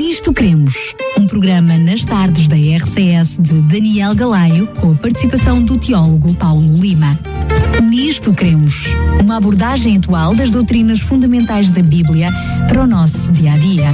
Nisto Cremos, um programa nas tardes da RCS de Daniel Galaio, com a participação do teólogo Paulo Lima. Nisto Cremos, uma abordagem atual das doutrinas fundamentais da Bíblia para o nosso dia a dia.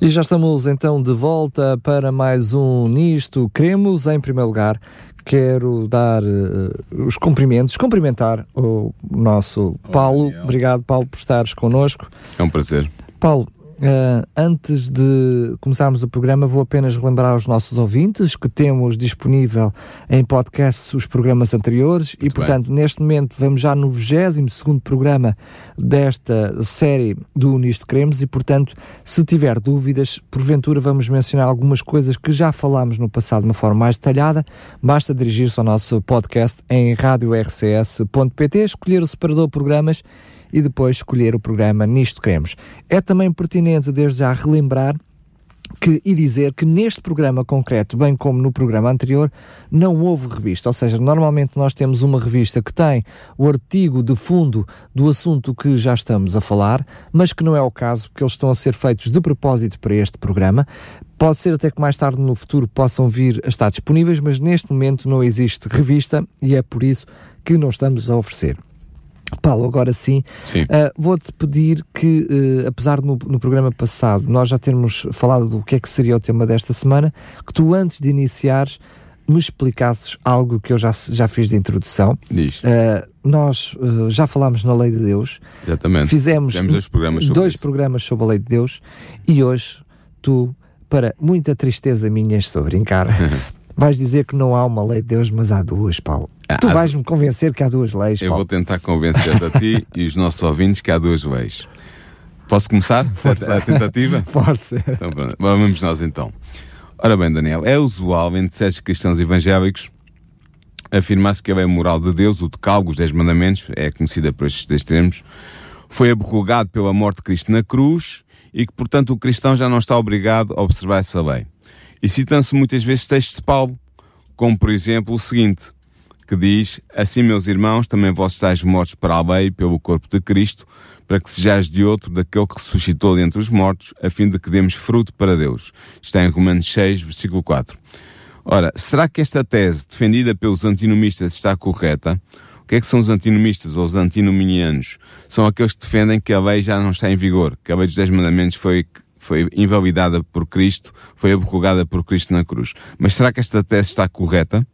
E já estamos então de volta para mais um Nisto Cremos. Em primeiro lugar, quero dar uh, os cumprimentos, cumprimentar o nosso Paulo. Obrigado, Paulo, por estares connosco. É um prazer. Paulo, Uh, antes de começarmos o programa, vou apenas relembrar aos nossos ouvintes que temos disponível em podcast os programas anteriores Muito e, portanto, bem. neste momento vamos já no 22 programa desta série do Nisto Cremos e, portanto, se tiver dúvidas, porventura vamos mencionar algumas coisas que já falámos no passado de uma forma mais detalhada, basta dirigir-se ao nosso podcast em radiorcs.pt, escolher o separador programas e depois escolher o programa Nisto Queremos. É também pertinente, desde já, relembrar que, e dizer que neste programa concreto, bem como no programa anterior, não houve revista. Ou seja, normalmente nós temos uma revista que tem o artigo de fundo do assunto que já estamos a falar, mas que não é o caso, porque eles estão a ser feitos de propósito para este programa. Pode ser até que mais tarde no futuro possam vir a estar disponíveis, mas neste momento não existe revista e é por isso que não estamos a oferecer. Paulo, agora sim, sim. Uh, vou-te pedir que, uh, apesar no, no, programa passado nós já termos falado do que é que seria o tema desta semana, que tu antes de iniciares me explicasses algo que eu já, já fiz de introdução. Diz. Uh, nós já falámos na Lei de Deus. Exatamente. Fizemos dois, programas sobre, dois programas sobre a Lei de Deus e hoje tu, para muita tristeza minha, estou a brincar, vais dizer que não há uma lei de Deus, mas há duas, Paulo. Ah, tu vais-me convencer que há duas leis. Eu Paulo. vou tentar convencer a ti e os nossos ouvintes que há duas leis. Posso começar a, a tentativa? Pode ser. Então, vamos nós então. Ora bem, Daniel, é usual entre certos cristãos evangélicos afirmar-se que a lei moral de Deus, o decálogo, os dez mandamentos, é conhecida por estes três termos, foi abrogado pela morte de Cristo na cruz e que, portanto, o cristão já não está obrigado a observar essa lei. E citam-se muitas vezes textos de Paulo, como por exemplo o seguinte, que diz, Assim, meus irmãos, também vós estáis mortos para a lei pelo corpo de Cristo, para que sejais de outro daquele que ressuscitou dentre os mortos, a fim de que demos fruto para Deus. Está em Romanos 6, versículo 4. Ora, será que esta tese, defendida pelos antinomistas, está correta? O que é que são os antinomistas ou os antinominianos? São aqueles que defendem que a lei já não está em vigor, que a lei dos Dez Mandamentos foi foi invalidada por Cristo, foi abrogada por Cristo na cruz. Mas será que esta tese está correta?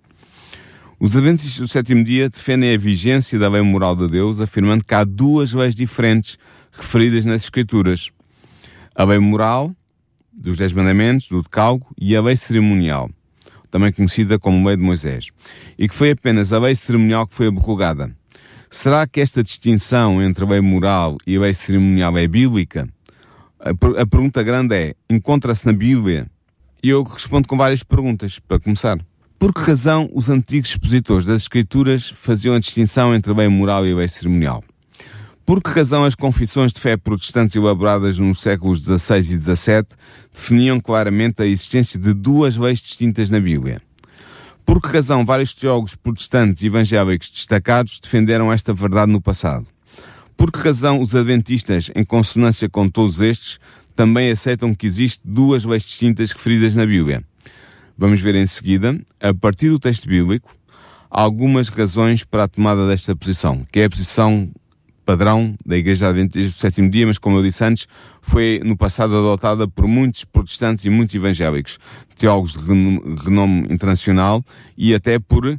Os adventistas do sétimo dia defendem a vigência da lei moral de Deus, afirmando que há duas leis diferentes referidas nas Escrituras. A lei moral, dos Dez Mandamentos, do Decalgo, e a lei cerimonial, também conhecida como lei de Moisés, e que foi apenas a lei cerimonial que foi abrogada. Será que esta distinção entre a lei moral e a lei cerimonial é bíblica? A, pergunta grande é: encontra-se na Bíblia? E eu respondo com várias perguntas, para começar. Por que razão os antigos expositores das Escrituras faziam a distinção entre a bem moral e a bem cerimonial? Por que razão as confissões de fé protestantes elaboradas nos séculos XVI e XVII definiam claramente a existência de duas leis distintas na Bíblia? Por que razão vários teólogos protestantes e evangélicos destacados defenderam esta verdade no passado? Por que razão os adventistas, em consonância com todos estes, também aceitam que existem duas leis distintas referidas na Bíblia? Vamos ver em seguida, a partir do texto bíblico, algumas razões para a tomada desta posição, que é a posição padrão da Igreja Adventista do Sétimo Dia, mas como eu disse antes, foi no passado adotada por muitos protestantes e muitos evangélicos, teólogos de renome internacional e até por uh,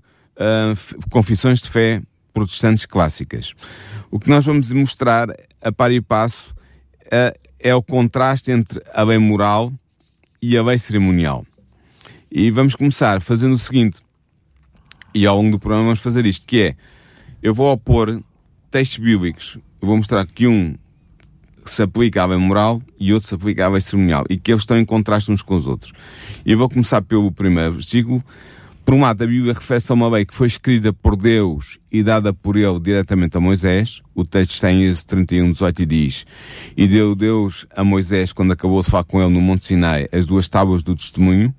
confissões de fé protestantes clássicas. O que nós vamos mostrar a par e passo é, é o contraste entre a lei moral e a lei cerimonial. E vamos começar fazendo o seguinte, e ao longo do programa vamos fazer isto, que é, eu vou opor textos bíblicos, eu vou mostrar que um se aplica à lei moral e outro se aplica à lei cerimonial, e que eles estão em contraste uns com os outros. Eu vou começar pelo primeiro versículo, por um lado, a Bíblia refere-se a uma lei que foi escrita por Deus e dada por ele diretamente a Moisés. O texto está em Êxodo 31, 18 e diz: E deu Deus a Moisés, quando acabou de falar com ele no Monte Sinai, as duas tábuas do testemunho,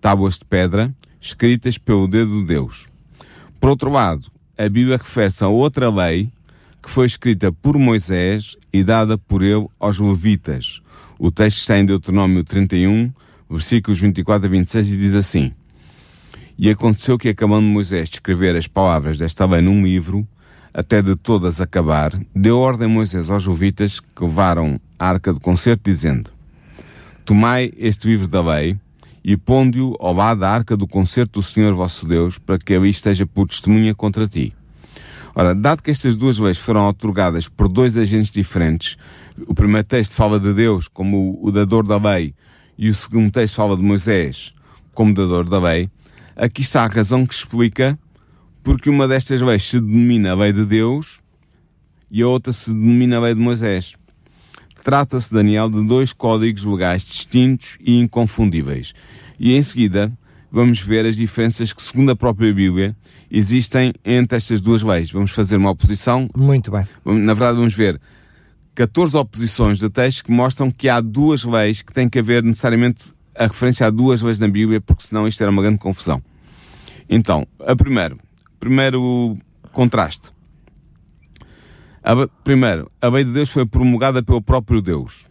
tábuas de pedra, escritas pelo dedo de Deus. Por outro lado, a Bíblia refere-se a outra lei que foi escrita por Moisés e dada por ele aos levitas. O texto está em Deuteronômio 31, versículos 24 a 26 e diz assim: E aconteceu que, acabando Moisés de escrever as palavras desta lei num livro, até de todas acabar, deu ordem Moisés aos levitas que levaram a arca de concerto, dizendo: Tomai este livro da lei e pondo-o ao lado da arca do concerto do Senhor vosso Deus, para que ali esteja por testemunha contra ti. Ora, dado que estas duas leis foram otorgadas por dois agentes diferentes, o primeiro texto fala de Deus como o dador da lei e o segundo texto fala de Moisés como dador da lei, aqui está a razão que explica porque uma destas leis se denomina a lei de Deus e a outra se denomina a lei de Moisés. Trata-se, Daniel, de dois códigos legais distintos e inconfundíveis. E em seguida vamos ver as diferenças que, segundo a própria Bíblia, existem entre estas duas leis. Vamos fazer uma oposição. Muito bem. Na verdade, vamos ver 14 oposições de textos que mostram que há duas leis que têm que haver necessariamente a referência a duas leis na Bíblia, porque senão isto era uma grande confusão. Então, a primeiro, primeiro contraste. A, primeiro, a lei de Deus foi promulgada pelo próprio Deus.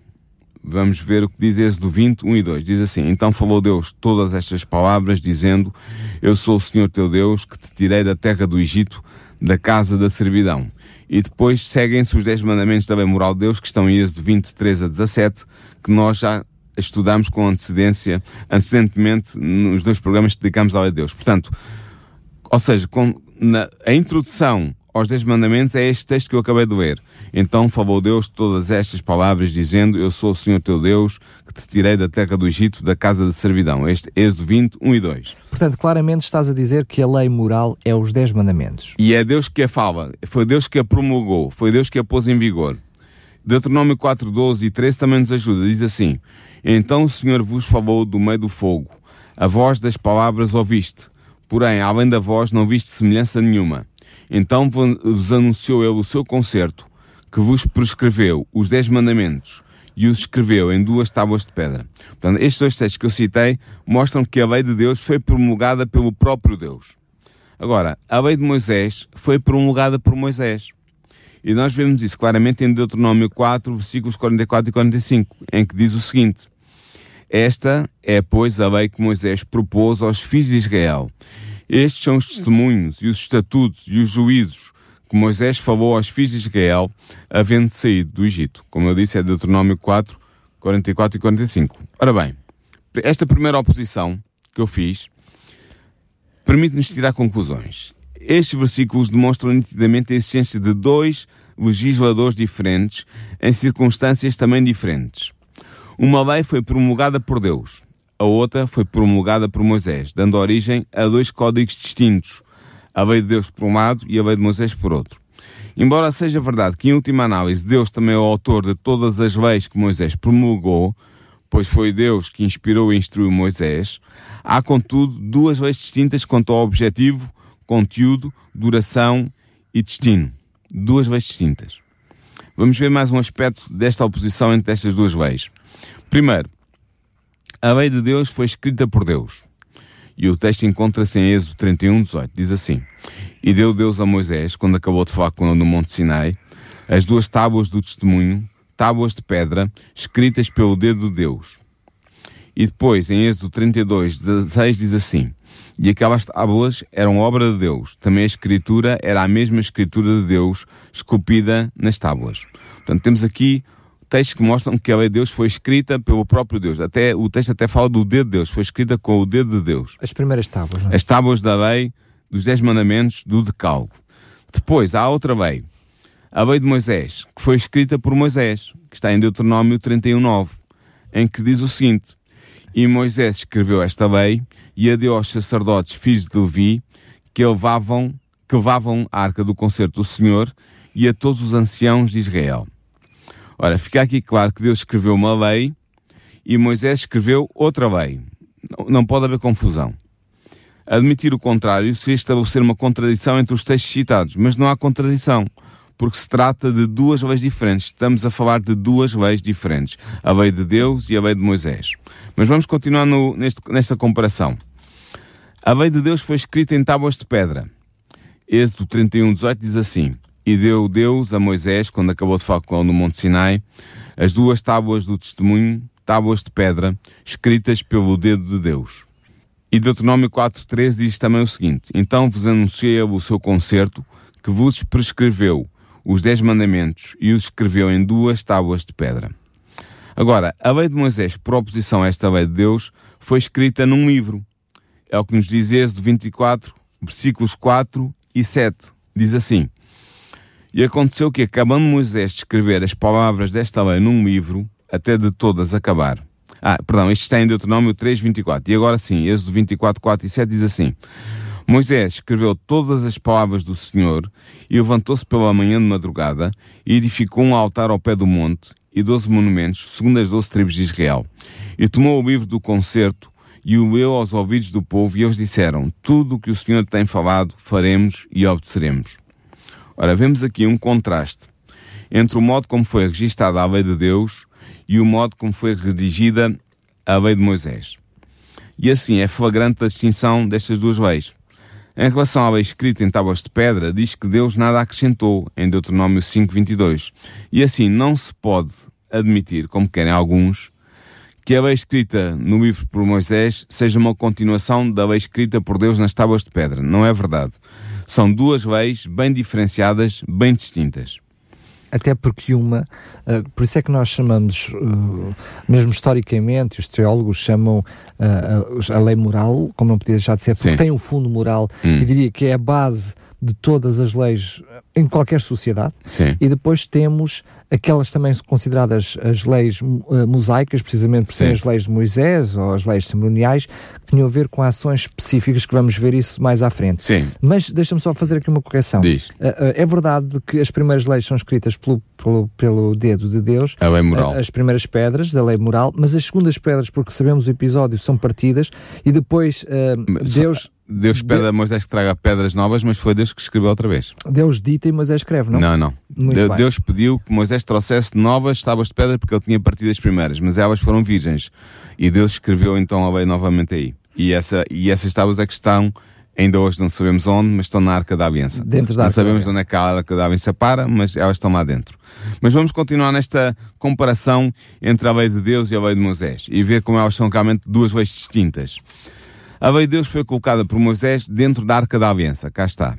Vamos ver o que diz Êxodo 20, 1 e 2. Diz assim: Então falou Deus todas estas palavras, dizendo: Eu sou o Senhor teu Deus, que te tirei da terra do Egito, da casa da servidão. E depois seguem-se os 10 mandamentos da lei moral de Deus, que estão em Êxodo 23 a 17, que nós já estudamos com antecedência, antecedentemente, nos dois programas que dedicamos à lei de Deus. Portanto, ou seja, com, na, a introdução aos Dez Mandamentos é este texto que eu acabei de ler. Então falou Deus todas estas palavras, dizendo: Eu sou o Senhor teu Deus, que te tirei da terra do Egito, da casa de servidão. Este Êxodo 20, 1 e 2. Portanto, claramente estás a dizer que a lei moral é os Dez Mandamentos. E é Deus que a fala, foi Deus que a promulgou, foi Deus que a pôs em vigor. Deuteronômio 4, 12 e 13 também nos ajuda. Diz assim: Então o Senhor vos falou do meio do fogo, a voz das palavras ouviste Porém, além da voz, não viste semelhança nenhuma. Então vos anunciou ele o seu concerto, que vos prescreveu os dez mandamentos e os escreveu em duas tábuas de pedra. Portanto, estes dois textos que eu citei mostram que a lei de Deus foi promulgada pelo próprio Deus. Agora, a lei de Moisés foi promulgada por Moisés. E nós vemos isso claramente em Deuteronômio 4, versículos 44 e 45, em que diz o seguinte: esta é, pois, a lei que Moisés propôs aos filhos de Israel. Estes são os testemunhos e os estatutos e os juízos que Moisés falou aos filhos de Israel, havendo saído do Egito. Como eu disse, é Deuteronômio 4, 44 e 45. Ora bem, esta primeira oposição que eu fiz permite-nos tirar conclusões. Estes versículos demonstram nitidamente a existência de dois legisladores diferentes em circunstâncias também diferentes. Uma lei foi promulgada por Deus, a outra foi promulgada por Moisés, dando origem a dois códigos distintos, a lei de Deus por um lado e a lei de Moisés por outro. Embora seja verdade que, em última análise, Deus também é o autor de todas as leis que Moisés promulgou, pois foi Deus que inspirou e instruiu Moisés, há, contudo, duas leis distintas quanto ao objetivo, conteúdo, duração e destino. Duas leis distintas. Vamos ver mais um aspecto desta oposição entre estas duas leis. Primeiro, a lei de Deus foi escrita por Deus. E o texto encontra-se em Êxodo 31, 18. Diz assim: E deu Deus a Moisés, quando acabou de falar com ele no Monte Sinai, as duas tábuas do testemunho, tábuas de pedra, escritas pelo dedo de Deus. E depois, em Êxodo 32, 16, diz assim: E aquelas tábuas eram obra de Deus. Também a escritura era a mesma escritura de Deus, esculpida nas tábuas. Portanto, temos aqui textos que mostram que a lei de Deus foi escrita pelo próprio Deus. Até, o texto até fala do dedo de Deus, foi escrita com o dedo de Deus. As primeiras tábuas, não é? As tábuas da lei, dos Dez Mandamentos, do Decalgo. Depois, há outra lei, a lei de Moisés, que foi escrita por Moisés, que está em Deuteronômio 31.9, em que diz o seguinte, E Moisés escreveu esta lei e a deu aos sacerdotes filhos de Levi, que levavam, que levavam a arca do concerto do Senhor e a todos os anciãos de Israel. Ora, fica aqui claro que Deus escreveu uma lei e Moisés escreveu outra lei. Não, pode haver confusão. Admitir o contrário seria estabelecer uma contradição entre os textos citados, mas não há contradição, porque se trata de duas leis diferentes. Estamos a falar de duas leis diferentes, a lei de Deus e a lei de Moisés. Mas vamos continuar no, neste, nesta comparação. A lei de Deus foi escrita em tábuas de pedra. Êxodo 31, 18 diz assim: E deu Deus a Moisés, quando acabou de falar com ele no Monte Sinai, as duas tábuas do testemunho, tábuas de pedra, escritas pelo dedo de Deus. E Deuteronômio 4.13 diz também o seguinte, Então vos anunciei o seu concerto, que vos prescreveu os dez mandamentos e os escreveu em duas tábuas de pedra. Agora, a lei de Moisés, por oposição a esta lei de Deus, foi escrita num livro. É o que nos diz Êxodo 24, versículos 4 e 7. Diz assim, E aconteceu que, acabando Moisés de escrever as palavras desta lei num livro, até de todas acabar. Ah, perdão, isto está em Deuteronômio 3, 24. E agora sim, Êxodo 24, 4 e 7 diz assim, Moisés escreveu todas as palavras do Senhor e levantou-se pela manhã de madrugada e edificou um altar ao pé do monte e doze monumentos, segundo as doze tribos de Israel. E tomou o livro do concerto e o leu aos ouvidos do povo e eles disseram, tudo o que o Senhor tem falado faremos e obedeceremos. Ora, vemos aqui um contraste entre o modo como foi registada a lei de Deus e o modo como foi redigida a lei de Moisés. E assim é flagrante a distinção destas duas leis. Em relação à lei escrita em tábuas de pedra, diz que Deus nada acrescentou em Deuteronômio 5.22. E assim não se pode admitir, como querem alguns, que a lei escrita no livro por Moisés seja uma continuação da lei escrita por Deus nas tábuas de pedra. Não é verdade. São duas leis bem diferenciadas, bem distintas até porque uma, uh, por isso é que nós chamamos, uh, mesmo historicamente, os teólogos chamam uh, a lei moral, como não podia deixar de ser, porque Sim. tem um fundo moral, hum. e diria que é a base de todas as leis em qualquer sociedade. Sim. E depois temos aquelas também consideradas as leis uh, mosaicas, precisamente por serem as leis de Moisés ou as leis cerimoniais, que tinham a ver com ações específicas, que vamos ver isso mais à frente. Sim. Mas deixa-me só fazer aqui uma correção. Diz. Uh, uh, é verdade que as primeiras leis são escritas pelo, pelo, pelo dedo de Deus. A lei moral. as primeiras pedras da lei moral, mas as segundas pedras, porque sabemos o episódio, são partidas e depois Deus... Deus pede a Moisés que traga pedras novas, mas foi Deus que escreveu outra vez. Deus dita e Moisés escreve, não? Não, não. Deus, Deus pediu que Moisés trouxesse novas tábuas de pedra porque ele tinha partido as primeiras, mas elas foram virgens. E Deus escreveu então a lei novamente aí. E, essa, e essas tábuas é que estão, ainda hoje não sabemos onde, mas estão na Arca da Aliança. Dentro da Não sabemos onde é que a Arca da Aliança para, mas elas estão lá dentro. Mas vamos continuar nesta comparação entre a lei de Deus e a lei de Moisés e ver como elas são realmente duas leis distintas. A lei de Deus foi colocada por Moisés dentro da Arca da Aliança. Cá está.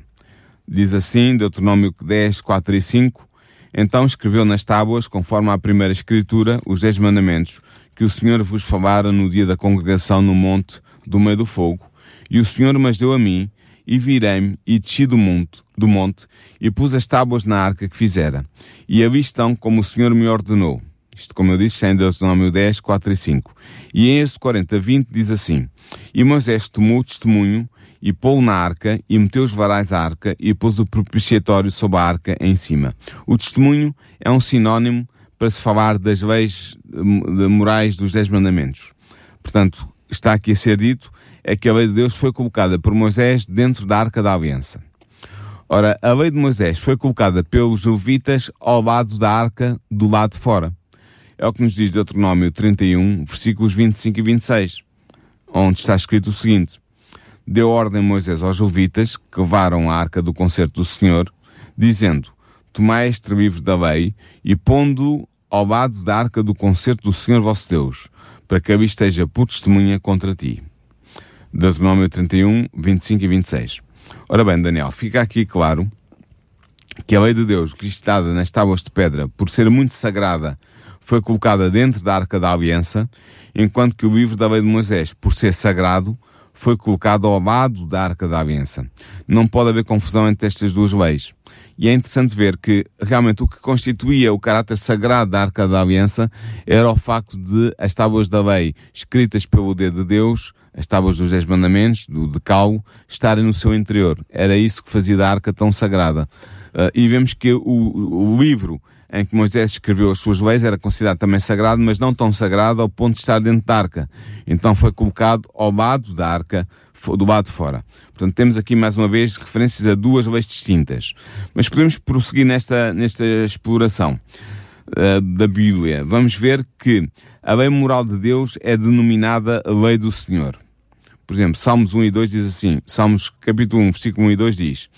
Diz assim, Deuteronômio 10, 4 e 5. Então escreveu nas tábuas, conforme a primeira escritura, os dez mandamentos, que o Senhor vos falara no dia da congregação no monte do meio do fogo. E o Senhor mas deu a mim, e virei-me, e desci do monte, do monte, e pus as tábuas na arca que fizera. E ali estão como o Senhor me ordenou. Isto, como eu disse, é em Deuteronômio 10, 4 e 5. E em este 40, 20 diz assim, E Moisés tomou testemunho, e pô-o na arca, e meteu os varais à arca, e pôs o propiciatório sob a arca em cima. O testemunho é um sinónimo para se falar das leis morais dos Dez Mandamentos. Portanto, está aqui a ser dito, é que a lei de Deus foi colocada por Moisés dentro da arca da aliança. Ora, a lei de Moisés foi colocada pelos levitas ao lado da arca, do lado de fora. É o que nos diz Deuteronômio 31, versículos 25 e 26, onde está escrito o seguinte: Deu ordem Moisés aos levitas que levaram a arca do concerto do Senhor, dizendo: Tomai este livro da lei e pondo ao lado da arca do concerto do Senhor vosso Deus, para que ali esteja por testemunha contra ti. Deuteronômio 31, 25 e 26. Ora bem, Daniel, fica aqui claro que a lei de Deus, registrada nas tábuas de pedra, por ser muito sagrada foi colocada dentro da Arca da Aliança, enquanto que o livro da Lei de Moisés, por ser sagrado, foi colocado ao lado da Arca da Aliança. Não pode haver confusão entre estas duas leis. E é interessante ver que realmente o que constituía o caráter sagrado da Arca da Aliança era o facto de as tábuas da lei, escritas pelo dedo de Deus, as tábuas dos Dez Mandamentos, do Decálogo, estarem no seu interior. Era isso que fazia da Arca tão sagrada. Uh, e vemos que o, o livro em que Moisés escreveu as suas leis era considerado também sagrado, mas não tão sagrado ao ponto de estar dentro da arca. Então foi colocado ao lado da arca, do lado de fora. Portanto, temos aqui mais uma vez referências a duas leis distintas. Mas podemos prosseguir nesta, nesta exploração uh, da Bíblia. Vamos ver que a lei moral de Deus é denominada a lei do Senhor. Por exemplo, Salmos 1 e 2 diz assim, Salmos capítulo 1, versículo 1 e 2 diz,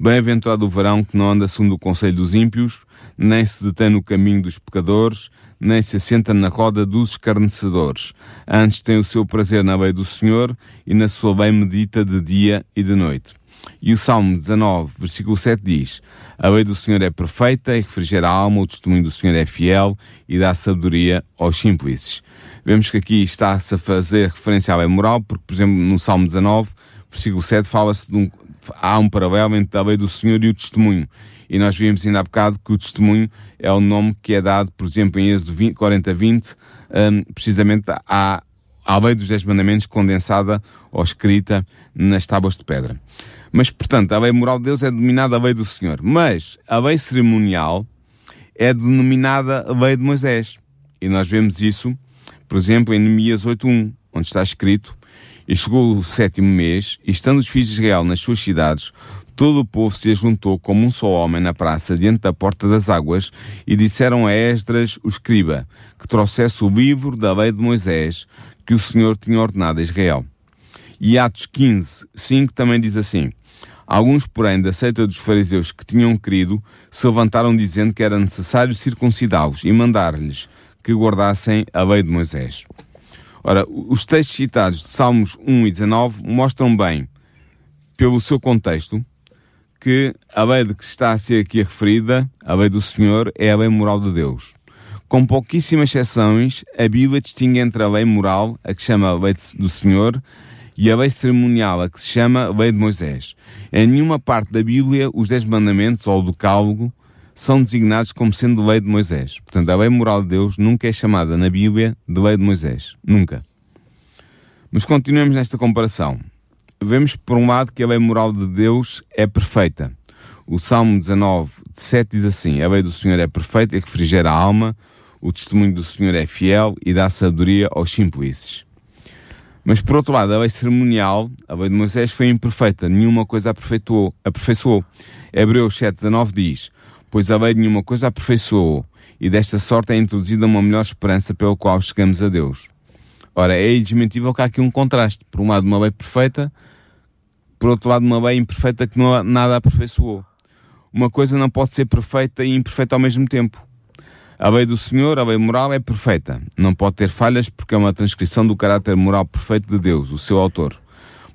Bem-aventurado o varão que não anda segundo o conselho dos ímpios, nem se detém no caminho dos pecadores, nem se assenta na roda dos escarnecedores. Antes tem o seu prazer na lei do Senhor e na sua lei medita de dia e de noite. E o Salmo 19, versículo 7 diz: A lei do Senhor é perfeita e refrigera a alma, o testemunho do Senhor é fiel e dá sabedoria aos simples. Vemos que aqui está-se a fazer referência à lei moral, porque, por exemplo, no Salmo 19, versículo 7, fala-se de um, há um paralelo entre a lei do Senhor e o testemunho. E nós vimos ainda há bocado que o testemunho é o nome que é dado, por exemplo, em Êxodo 20, 40, 20, um, precisamente à, à lei dos Dez Mandamentos condensada ou escrita nas tábuas de pedra. Mas, portanto, a lei moral de Deus é denominada a lei do Senhor. Mas a lei cerimonial é denominada a lei de Moisés. E nós vemos isso, por exemplo, em Neemias 8.1, onde está escrito E chegou o sétimo mês, e estando os filhos de Israel nas suas cidades, todo o povo se ajuntou como um só homem na praça diante da porta das águas e disseram a Esdras, o escriba, que trouxesse o livro da lei de Moisés que o Senhor tinha ordenado a Israel. E Atos 15, 5 também diz assim: Alguns, porém, da seita dos fariseus que tinham crido, se levantaram dizendo que era necessário circuncidá-los e mandar-lhes que guardassem a lei de Moisés. Ora, os textos citados de Salmos 1 e 19 mostram bem, pelo seu contexto, que a lei de que está a ser aqui referida, a lei do Senhor, é a lei moral de Deus. Com pouquíssimas exceções, a Bíblia distingue entre a lei moral, a que chama a lei do Senhor, e a lei cerimonial, a que se chama lei de Moisés. Em nenhuma parte da Bíblia, os Dez Mandamentos ou o Decálogo são designados como sendo lei de Moisés. Portanto, a lei moral de Deus nunca é chamada na Bíblia de lei de Moisés. Nunca. Mas continuemos nesta comparação. Vemos, por um lado, que a lei moral de Deus é perfeita. O Salmo 19, 7 diz assim: A lei do Senhor é perfeita e refrigera a alma, o testemunho do Senhor é fiel e dá sabedoria aos simples. Mas por outro lado, a lei cerimonial, a lei de Moisés, foi imperfeita, nenhuma coisa aperfeiçoou. aperfeiçoou. Hebreus 7,19 diz: Pois a lei nenhuma coisa aperfeiçoou, e desta sorte é introduzida uma melhor esperança pela qual chegamos a Deus. Ora, é indesmentível que há aqui um contraste. Por um lado, uma lei perfeita, por outro lado, uma lei imperfeita que não, nada aperfeiçoou. Uma coisa não pode ser perfeita e imperfeita ao mesmo tempo. A lei do Senhor, a lei moral, é perfeita. Não pode ter falhas porque é uma transcrição do caráter moral perfeito de Deus, o seu autor.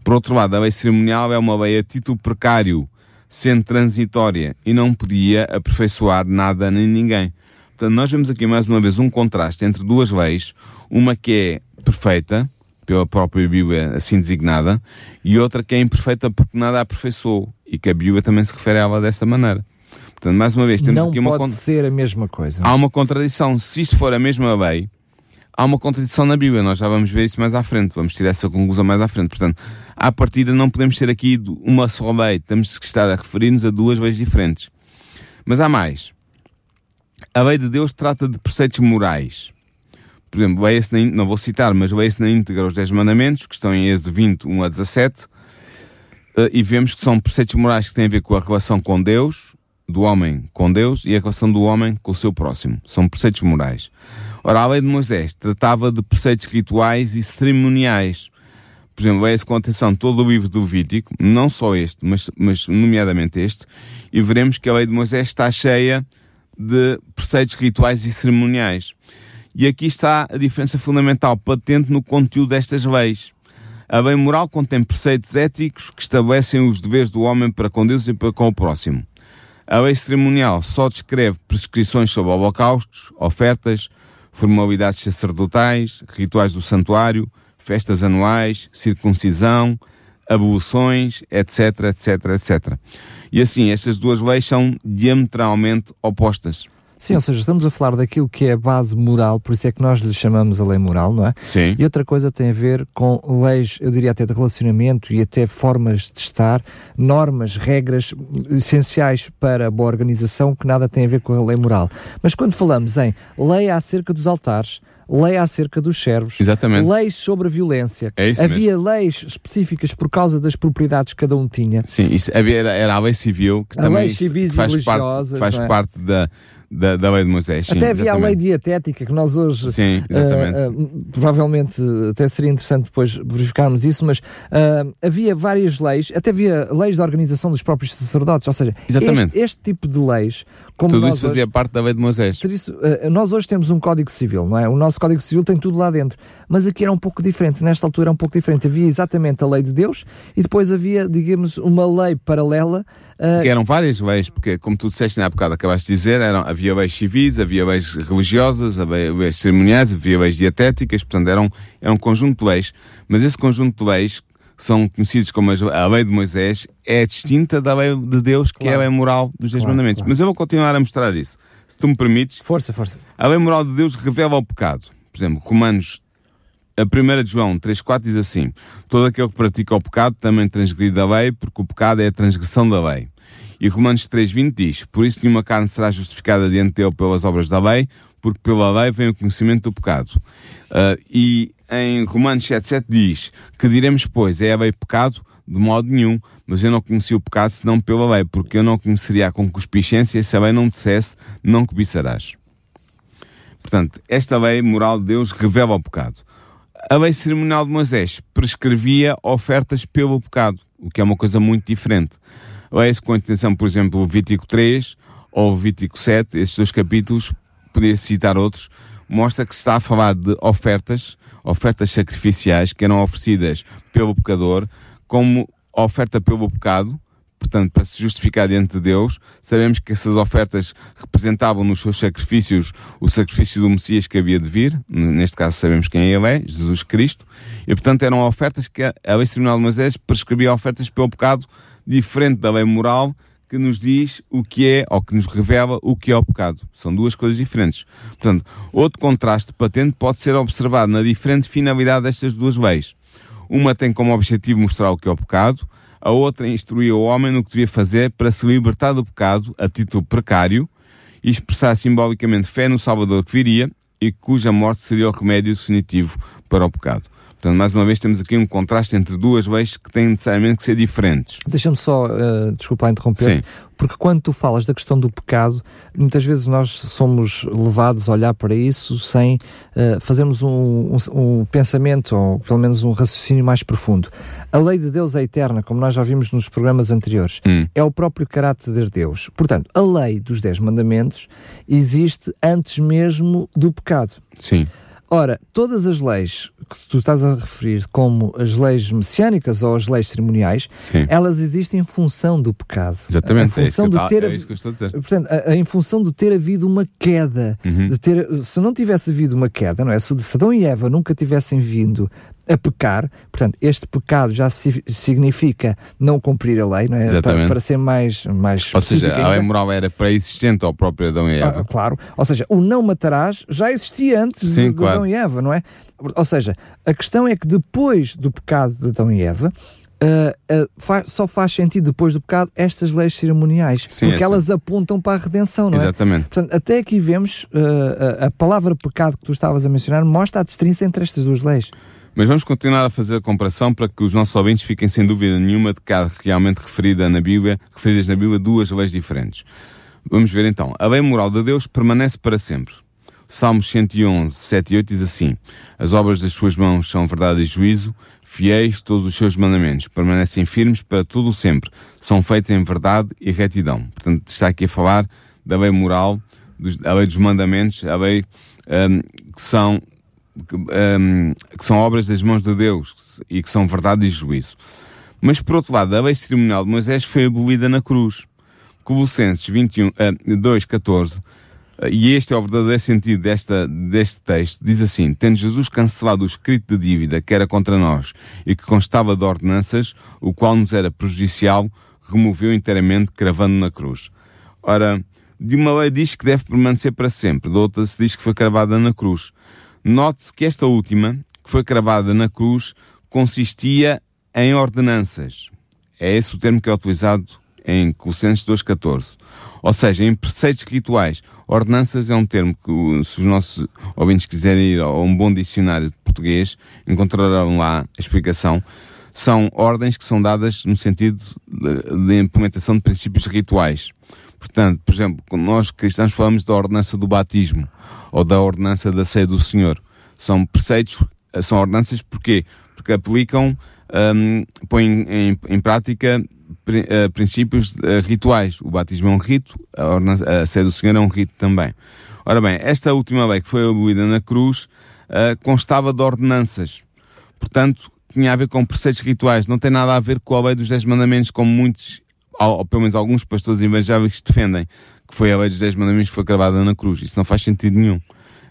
Por outro lado, a lei cerimonial é uma lei a título precário, sendo transitória, e não podia aperfeiçoar nada nem ninguém. Portanto, nós vemos aqui mais uma vez um contraste entre duas leis, uma que é perfeita, pela própria Bíblia assim designada, e outra que é imperfeita porque nada a aperfeiçoou, e que a Bíblia também se refere a ela desta maneira. Portanto, mais uma vez, temos não aqui uma... Não pode ser a mesma coisa. Há uma contradição. Se isto for a mesma lei, há uma contradição na Bíblia. Nós já vamos ver isso mais à frente. Vamos tirar essa conclusão mais à frente. Portanto, à partida não podemos ter aqui uma só lei. Temos que estar a referir-nos a duas leis diferentes. Mas há mais. A lei de Deus trata de preceitos morais. Por exemplo, não vou citar, mas leia-se na íntegra os 10 mandamentos, que estão em Êxodo 20, 1 a 17, eh, e vemos que são preceitos morais que têm a ver com a relação com Deus, do homem com Deus e a relação do homem com o seu próximo. São preceitos morais. Ora, a lei de Moisés tratava de preceitos rituais e cerimoniais. Por exemplo, leia-se com atenção todo o livro do Vítico, não só este, mas, mas nomeadamente este, e veremos que a lei de Moisés está cheia de preceitos rituais e cerimoniais. E aqui está a diferença fundamental, patente no conteúdo destas leis. A lei moral contém preceitos éticos que estabelecem os deveres do homem para com Deus e para com o próximo. A lei cerimonial só descreve prescrições sobre holocaustos, ofertas, formalidades sacerdotais, rituais do santuário, festas anuais, circuncisão, abolições, etc, etc, etc. E assim, estas duas leis são diametralmente opostas. Sim, ou seja, estamos a falar daquilo que é a base moral, por isso é que nós lhe chamamos a lei moral, não é? Sim. E outra coisa tem a ver com leis, eu diria até de relacionamento e até formas de estar, normas, regras essenciais para a boa organização que nada tem a ver com a lei moral. Mas quando falamos em lei acerca dos altares, lei acerca dos servos, Exatamente. leis sobre a violência. É havia mesmo. leis específicas por causa das propriedades que cada um tinha. Sim, isso havia, era, a lei civil que a também faz, parte, faz é? parte da, da, da lei de Moisés. Sim, até havia exatamente. a lei dietética que nós hoje sim, uh, uh, provavelmente até seria interessante depois verificarmos isso, mas uh, havia várias leis, até havia leis de organização dos próprios sacerdotes, ou seja, este, este, tipo de leis, como tudo isso fazia hoje, parte da lei de Moisés. Isso, nós hoje temos um código civil, não é? O nosso código civil tem tudo lá dentro, mas aqui era um pouco diferente. Nesta altura era um pouco diferente. Havia exatamente a lei de Deus e depois havia, digamos, uma lei paralela que eram várias leis, porque como tu disseste há bocado, acabaste de dizer, eram, havia leis civis, havia leis religiosas, havia leis cerimoniais, havia leis dietéticas, portanto eram, era um conjunto de leis, mas esse conjunto de leis, são conhecidos como a lei de Moisés, é distinta da lei de Deus, que claro. é a lei moral dos Dez claro, Mandamentos. Claro. Mas eu vou continuar a mostrar isso. Se tu me permites. Força, força. A lei moral de Deus revela o pecado. Por exemplo, Romanos a primeira de João 3.4 diz assim: Todo aquele que pratica o pecado também transgride a lei, porque o pecado é a transgressão da lei. E Romanos 3.20 diz: Por isso nenhuma carne será justificada diante dele pelas obras da lei, porque pela lei vem o conhecimento do pecado. Uh, e em Romanos 7.7 diz: Que diremos, pois, é a lei pecado? De modo nenhum, mas eu não conheci o pecado senão pela lei, porque eu não conheceria a concupiscência se a lei não dissesse: Não cobiçarás. Portanto, esta lei moral de Deus revela o pecado. A lei cerimonial de Moisés prescrevia ofertas pelo pecado, o que é uma coisa muito diferente. Leia-se com atenção, por exemplo, Vítico 3 ou Vítico 7, estes dois capítulos, podia citar outros, mostra que se está a falar de ofertas, ofertas sacrificiais que eram oferecidas pelo pecador como oferta pelo pecado, portanto, para se justificar diante de Deus. Sabemos que essas ofertas representavam nos seus sacrifícios o sacrifício do Messias que havia de vir, neste caso sabemos quem ele é, Jesus Cristo, e portanto eram ofertas que a lei tribunal de Moisés prescrevia ofertas pelo pecado diferente da lei moral que nos diz o que é, ou que nos revela o que é o pecado. São duas coisas diferentes. Portanto, outro contraste patente pode ser observado na diferente finalidade destas duas leis. Uma tem como objetivo mostrar o que é o pecado, a outra instruía o homem no que devia fazer para se libertar do pecado a título precário e expressar simbolicamente fé no Salvador que viria e cuja morte seria o remédio definitivo para o pecado. Portanto, mais uma vez temos aqui um contraste entre duas leis que têm necessariamente que ser diferentes. Deixa-me só, uh, desculpa interromper, Sim. porque quando tu falas da questão do pecado, muitas vezes nós somos levados a olhar para isso sem uh, fazermos um, um, um, pensamento, ou pelo menos um raciocínio mais profundo. A lei de Deus é eterna, como nós já vimos nos programas anteriores. Hum. É o próprio caráter de Deus. Portanto, a lei dos Dez Mandamentos existe antes mesmo do pecado. Sim. Ora, todas as leis que tu estás a referir como as leis messiânicas ou as leis cerimoniais, Sim. elas existem em função do pecado. Exatamente. Em função é de ter, é isso que eu estou a dizer. Portanto, a, a, em função de ter havido uma queda, uhum. de ter, se não tivesse havido uma queda, não é? Se Adão e Eva nunca tivessem vindo a pecar, portanto, este pecado já significa não cumprir a lei, não é? Para, para, ser mais, mais Ou seja, a lei moral era pré-existente ao próprio Adão e Eva. Ah, claro. Ou seja, o não matarás já existia antes Sim, de, claro. Adão e Eva, não é? Ou seja, a questão é que depois do pecado de Adão e Eva, Uh, uh, faz, só faz sentido depois do pecado estas leis cerimoniais, Sim, porque elas apontam para a redenção, não Exatamente. é? Portanto, até aqui vemos uh, a, a palavra pecado que tu estavas a mencionar mostra a distinção entre estas duas leis. Mas vamos continuar a fazer a comparação para que os nossos ouvintes fiquem sem dúvida nenhuma de há realmente referida na Bíblia, referidas na Bíblia duas leis diferentes. Vamos ver então. A lei moral de Deus permanece para sempre. Salmos 111, 7 e 8 diz assim: As obras das suas mãos são verdade e juízo, fiéis todos os seus mandamentos, permanecem firmes para tudo o sempre, são feitos em verdade e retidão. Portanto, está aqui a falar da lei moral, dos, a lei dos mandamentos, a lei um, que são que, um, que, são obras das mãos de Deus e que são verdade e juízo. Mas por outro lado, a lei cerimonial de Moisés foi abolida na cruz. Colossenses 21, uh, 2, 14 e este é o verdadeiro sentido desta, deste texto. Diz assim: Tendo Jesus cancelado o escrito de dívida que era contra nós e que constava de ordenanças, o qual nos era prejudicial, removeu inteiramente, cravando na cruz. Ora, de uma lei diz que deve permanecer para sempre, de outra se diz que foi cravada na cruz. Note-se que esta última, que foi cravada na cruz, consistia em ordenanças. É esse o termo que é utilizado em Colossenses 2.14. Ou seja, em preceitos rituais. Ordenanças é um termo que, se os nossos ouvintes quiserem ir a um bom dicionário de português, encontrarão lá a explicação. São ordens que são dadas no sentido de, de implementação de princípios rituais. Portanto, por exemplo, nós cristãos falamos da ordenança do batismo ou da ordenança da ceia do Senhor. São preceitos, são ordenanças porquê? Porque aplicam, um, põem em, em prática uh, princípios uh, rituais. O batismo é um rito, a, a ceia do Senhor é um rito também. Ora bem, esta última lei que foi abolida na cruz uh, constava de ordenanças. Portanto, tinha a ver com preceitos rituais, não tem nada a ver com a lei dos Dez Mandamentos, como muitos, ou pelo menos alguns pastores evangélicos defendem, que foi a lei dos Dez Mandamentos que foi cravada na cruz. Isso não faz sentido nenhum.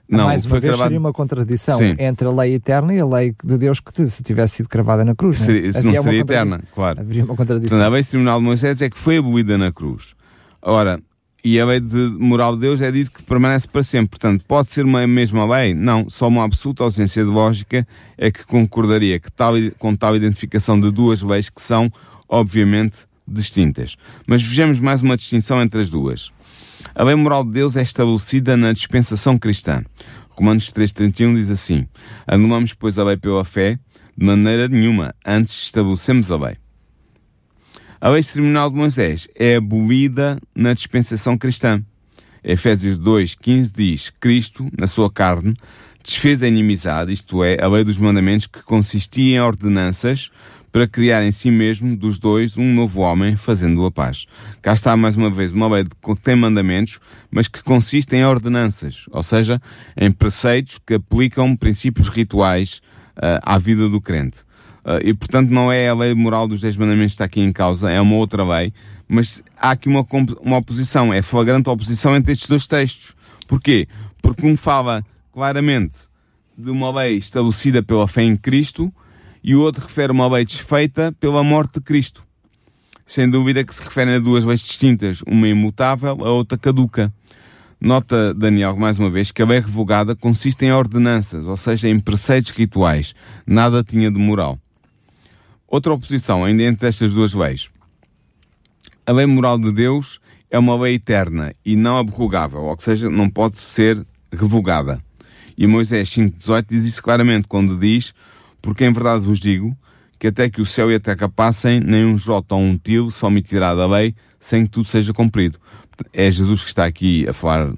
Não, Mais uma vez cravado... seria uma contradição Sim. entre a lei eterna e a lei de Deus que se tivesse sido cravada na cruz. Seria, né? não seria eterna, claro. Haveria uma contradição. Portanto, a lei tribunal de Moisés é que foi abolida na cruz. Ora, e a lei de moral de Deus é dito que permanece para sempre. Portanto, pode ser uma mesma lei? Não. Só uma absoluta ausência de lógica é que concordaria que tal, com tal identificação de duas leis que são, obviamente, distintas. Mas vejamos mais uma distinção entre as duas. A lei moral de Deus é estabelecida na dispensação cristã. Romanos 3,31 diz assim: Anulamos, pois, a lei pela fé? De maneira nenhuma. Antes estabelecemos a lei. A lei cerimonial de Moisés é abolida na dispensação cristã. Efésios 2,15 diz: Cristo, na sua carne, desfez a inimizade, isto é, a lei dos mandamentos, que consistia em ordenanças para criar em si mesmo dos dois um novo homem, fazendo a paz. Cá está mais uma vez uma lei que tem mandamentos, mas que consiste em ordenanças, ou seja, em preceitos que aplicam princípios rituais uh, à vida do crente. Uh, e portanto não é a lei moral dos 10 mandamentos que está aqui em causa, é uma outra lei, mas há aqui uma, uma oposição, é flagrante oposição entre estes dois textos. Porquê? Porque um fala claramente de uma lei estabelecida pela fé em Cristo e o outro refere uma lei desfeita pela morte de Cristo. Sem dúvida que se referem a duas leis distintas, uma imutável, a outra caduca. Nota Daniel, mais uma vez, que a lei revogada consiste em ordenanças, ou seja, em preceitos rituais. Nada tinha de moral. Outra oposição ainda entre estas duas leis. A lei moral de Deus é uma lei eterna e não abrogável, ou seja, não pode ser revogada. E Moisés 5,18 diz isso claramente, quando diz: Porque em verdade vos digo que até que o céu e a terra passem, nem um jota ou um tilo se omitirá da lei, sem que tudo seja cumprido. É Jesus que está aqui a falar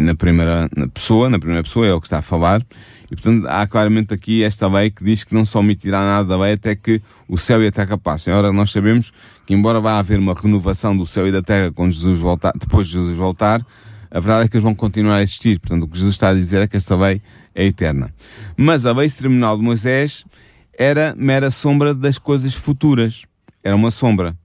na primeira pessoa, na primeira pessoa, é o que está a falar, e portanto há claramente aqui esta lei que diz que não se omitirá nada da lei até que o céu e a terra passem. Ora, nós sabemos que embora vá haver uma renovação do céu e da terra quando Jesus voltar, depois de Jesus voltar, a verdade é que eles vão continuar a existir. Portanto, o que Jesus está a dizer é que esta lei é eterna. Mas a lei cerimonial de Moisés era mera sombra das coisas futuras. Era uma sombra.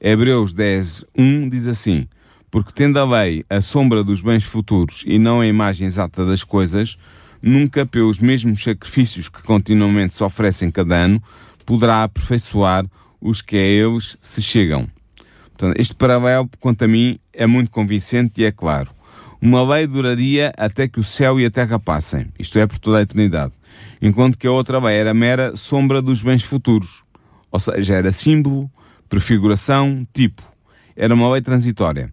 Hebreus 10, 1 diz assim, porque tendo a lei a sombra dos bens futuros e não a imagem exata das coisas, nunca pelos mesmos sacrifícios que continuamente se oferecem cada ano, poderá aperfeiçoar os que a eles se chegam. Portanto, este paralelo, quanto a mim, é muito convincente e é claro. Uma lei duraria até que o céu e a terra passem, isto é, por toda a eternidade, enquanto que a outra lei era mera sombra dos bens futuros, ou seja, era símbolo, prefiguração, tipo. Era uma lei transitória.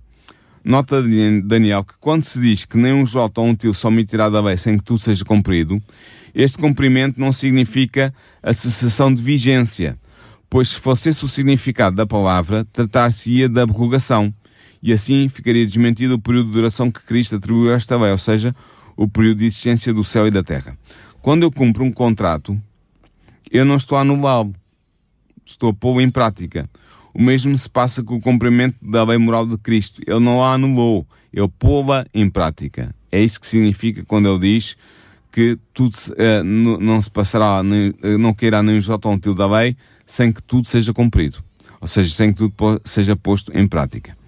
Nota Daniel que quando se diz que nem um J ou um til são omitirá da lei sem que tudo seja cumprido, este cumprimento não significa a cessação de vigência, pois se fosse esse o significado da palavra, tratar-se-ia da abrogação, e assim ficaria desmentido o período de duração que Cristo atribuiu a esta lei, ou seja, o período de existência do céu e da terra. Quando eu cumpro um contrato, eu não estou a anulá-lo, estou a pô-lo em prática. O mesmo se passa com o cumprimento da lei moral de Cristo. Ele não a anulou, ele pô-la em prática. É isso que significa quando ele diz que tudo uh, não se passará, nem, uh, não queirá nem o um da lei, sem que tudo seja cumprido. Ou seja, sem que tudo seja posto em prática.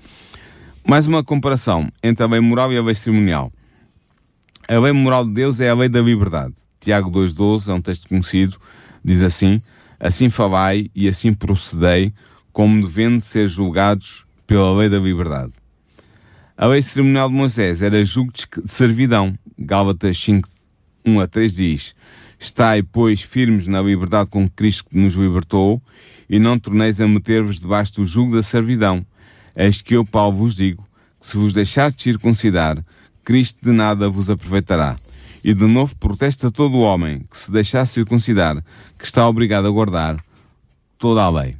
Mais uma comparação entre a lei moral e a lei cerimonial. A lei moral de Deus é a lei da liberdade. Tiago 2,12 é um texto conhecido, diz assim: Assim falai e assim procedei, como devendo ser julgados pela lei da liberdade. A lei cerimonial de Moisés era julgo de servidão. Gálatas 5, 1 a 3 diz: Estai, pois, firmes na liberdade com que Cristo nos libertou, e não torneis a meter-vos debaixo do jugo da servidão. Eis que eu, Paulo, vos digo, que se vos deixar de circuncidar, Cristo de nada vos aproveitará. E de novo protesta todo o homem que se deixar circuncidar, que está obrigado a guardar toda a lei.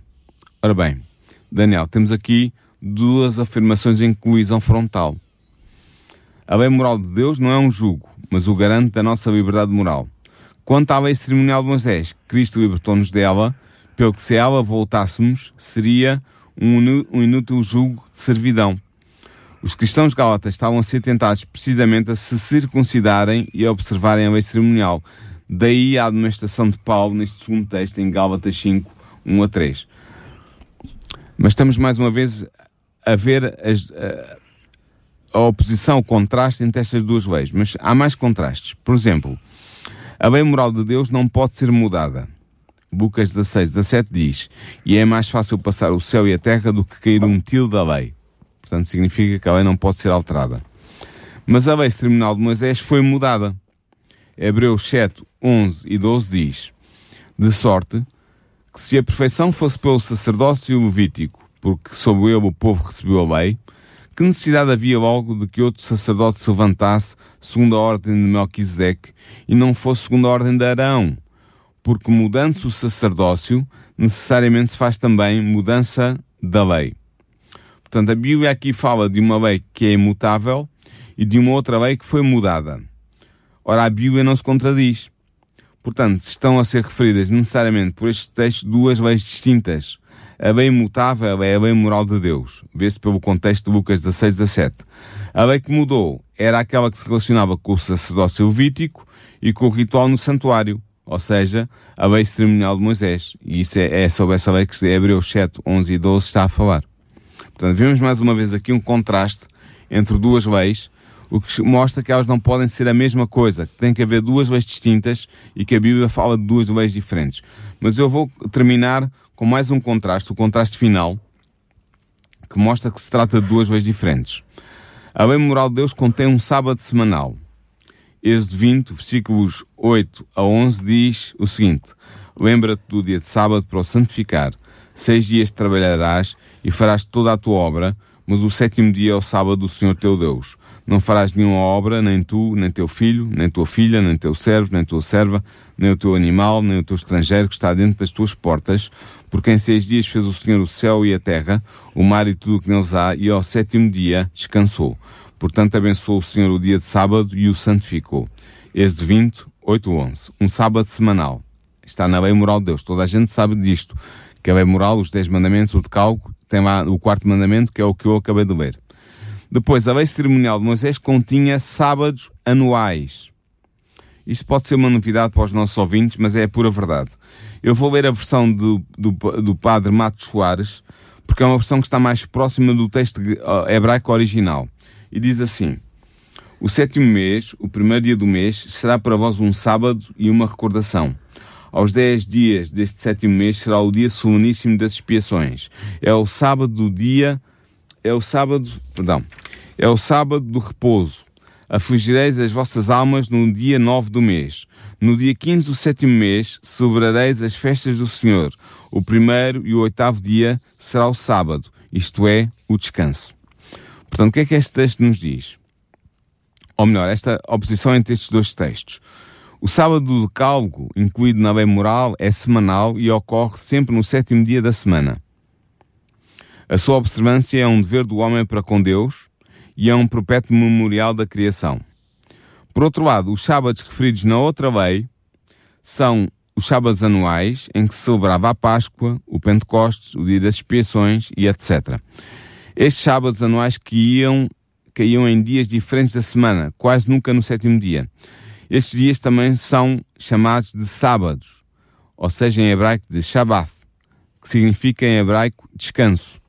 Ora bem, Daniel, temos aqui duas afirmações em colisão frontal. A lei moral de Deus não é um jugo, mas o garante da nossa liberdade moral. Quanto à lei cerimonial de Moisés, Cristo libertou-nos dela, pelo que se ela voltássemos, seria um, inútil jugo de servidão. Os cristãos gálatas estavam a ser tentados precisamente a se circuncidarem e a observarem a lei cerimonial. Daí a admoestação de Paulo neste segundo texto em Gálatas 5, 1 a 3. Mas estamos mais uma vez a ver as, a, a oposição, o contraste entre estas duas leis. Mas há mais contrastes. Por exemplo, a lei moral de Deus não pode ser mudada. Lucas 16, 17 diz: E é mais fácil passar o céu e a terra do que cair um til da lei. Portanto, significa que a lei não pode ser alterada. Mas a lei cerimonial de Moisés foi mudada. Hebreus 7, 11 e 12 diz: De sorte que se a perfeição fosse pelo sacerdócio levítico, porque sob ele o povo recebeu a lei, que necessidade havia logo de que outro sacerdote se levantasse segundo a ordem de Melquisedeque e não fosse segundo a ordem de Arão? Porque mudando-se o sacerdócio, necessariamente se faz também mudança da lei. Portanto, a Bíblia aqui fala de uma lei que é imutável e de uma outra lei que foi mudada. Ora, a Bíblia não se contradiz. Portanto, estão a ser referidas necessariamente por este texto duas leis distintas. A lei imutável é a lei moral de Deus. Vê-se pelo contexto de Lucas 16, 17. A lei que mudou era aquela que se relacionava com o sacerdócio levítico e com o ritual no santuário, ou seja, a lei cerimonial de Moisés. E isso é, é sobre essa lei que Hebreus 7, 11 e 12 está a falar. Portanto, vemos mais uma vez aqui um contraste entre duas leis, o que mostra que elas não podem ser a mesma coisa, que tem que haver duas leis distintas e que a Bíblia fala de duas leis diferentes. Mas eu vou terminar com mais um contraste, o contraste final, que mostra que se trata de duas leis diferentes. A lei moral de Deus contém um sábado semanal. Êxodo 20, versículos 8 a 11 diz o seguinte: Lembra-te do dia de sábado para o santificar. Seis dias trabalharás e farás toda a tua obra, mas o sétimo dia é o sábado do Senhor teu Deus. Não farás nenhuma obra, nem tu, nem teu filho, nem tua filha, nem teu servo, nem tua serva, nem o teu animal, nem o teu estrangeiro que está dentro das tuas portas, porque em seis dias fez o Senhor o céu e a terra, o mar e tudo o que neles há, e ao sétimo dia descansou. Portanto, abençoou o Senhor o dia de sábado e o santificou. Êxodo 20, 8, 11. Um sábado semanal. Está na lei moral de Deus. Toda a gente sabe disto. Que a lei moral, os dez mandamentos, o decálculo, tem lá o quarto mandamento, que é o que eu acabei de ler. Depois, a lei cerimonial de Moisés continha sábados anuais. Isto pode ser uma novidade para os nossos ouvintes, mas é a pura verdade. Eu vou ler a versão do, do, do padre Matos Soares, porque é uma versão que está mais próxima do texto hebraico original e diz assim: O sétimo mês, o primeiro dia do mês, será para vós um sábado e uma recordação. Aos dez dias deste sétimo mês será o dia soleníssimo das expiações. É o sábado do dia, é o sábado, perdão, é o sábado do repouso. Afligireis as vossas almas no dia nove do mês. No dia quinze do sétimo mês celebrareis as festas do Senhor. O primeiro e o oitavo dia será o sábado, isto é, o descanso. Portanto, o que é que este texto nos diz? Ou melhor, esta oposição entre estes dois textos. O sábado do decálogo, incluído na lei moral, é semanal e ocorre sempre no sétimo dia da semana. A sua observância é um dever do homem para com Deus e é um perpétuo memorial da criação. Por outro lado, os sábados referidos na outra lei são os sábados anuais, em que se celebrava a Páscoa, o Pentecostes, o dia das expiações e etc. Estes sábados anuais que iam, caíam em dias diferentes da semana, quase nunca no sétimo dia. Estes dias também são chamados de sábados, ou seja, em hebraico de Shabbat, que significa em hebraico descanso.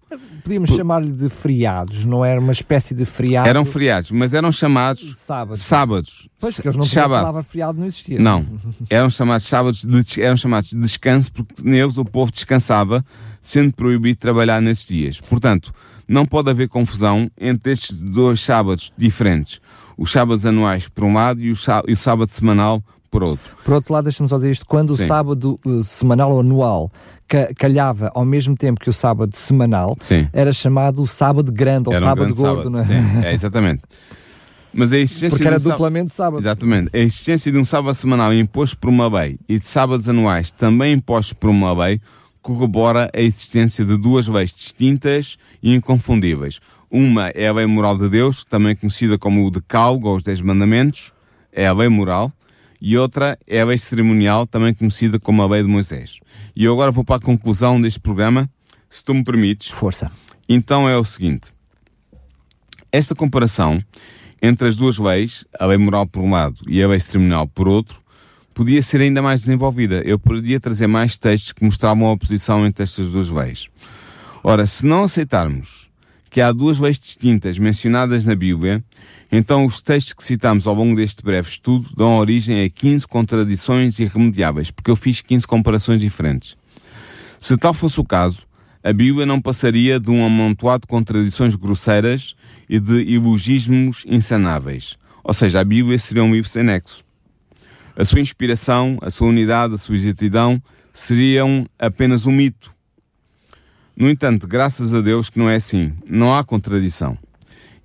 Podíamos Por... chamar-lhe de feriados, não era uma espécie de feriado? Eram feriados, mas eram chamados sábados. sábados. Pois, porque eles não Shabbat. a palavra feriado não existia. Não, eram chamados sábados, de, eram chamados de descanso porque neles o povo descansava, sendo proibido trabalhar nesses dias. Portanto, não pode haver confusão entre estes dois sábados diferentes. Os sábados anuais por um lado e o, e o sábado semanal por outro. Por outro lado, deixa-me só dizer isto, quando Sim. o sábado uh, semanal ou anual calhava ao mesmo tempo que o sábado semanal, Sim. era chamado o sábado grande ou era sábado um gordo, sábado. não é? Sim, é exatamente. Mas a existência Porque era de um duplamente sábado. Exatamente. A existência de um sábado semanal imposto por uma lei e de sábados anuais também impostos por uma lei corrobora a existência de duas leis distintas e inconfundíveis. Uma é a lei moral de Deus, também conhecida como o Decálogo ou os Dez Mandamentos, é a lei moral, e outra é a lei cerimonial, também conhecida como a lei de Moisés. E eu agora vou para a conclusão deste programa, se tu me permites. Força. Então é o seguinte: esta comparação entre as duas leis, a lei moral por um lado e a lei cerimonial por outro, podia ser ainda mais desenvolvida. Eu poderia trazer mais textos que mostravam a oposição entre estas duas leis. Ora, se não aceitarmos que há duas leis distintas mencionadas na Bíblia, então os textos que citamos ao longo deste breve estudo dão origem a 15 contradições irremediáveis, porque eu fiz 15 comparações diferentes. Se tal fosse o caso, a Bíblia não passaria de um amontoado de contradições grosseiras e de ilogismos insanáveis. Ou seja, a Bíblia seria um livro sem nexo. A sua inspiração, a sua unidade, a sua exatidão seriam apenas um mito. No entanto, graças a Deus que não é assim. Não há contradição.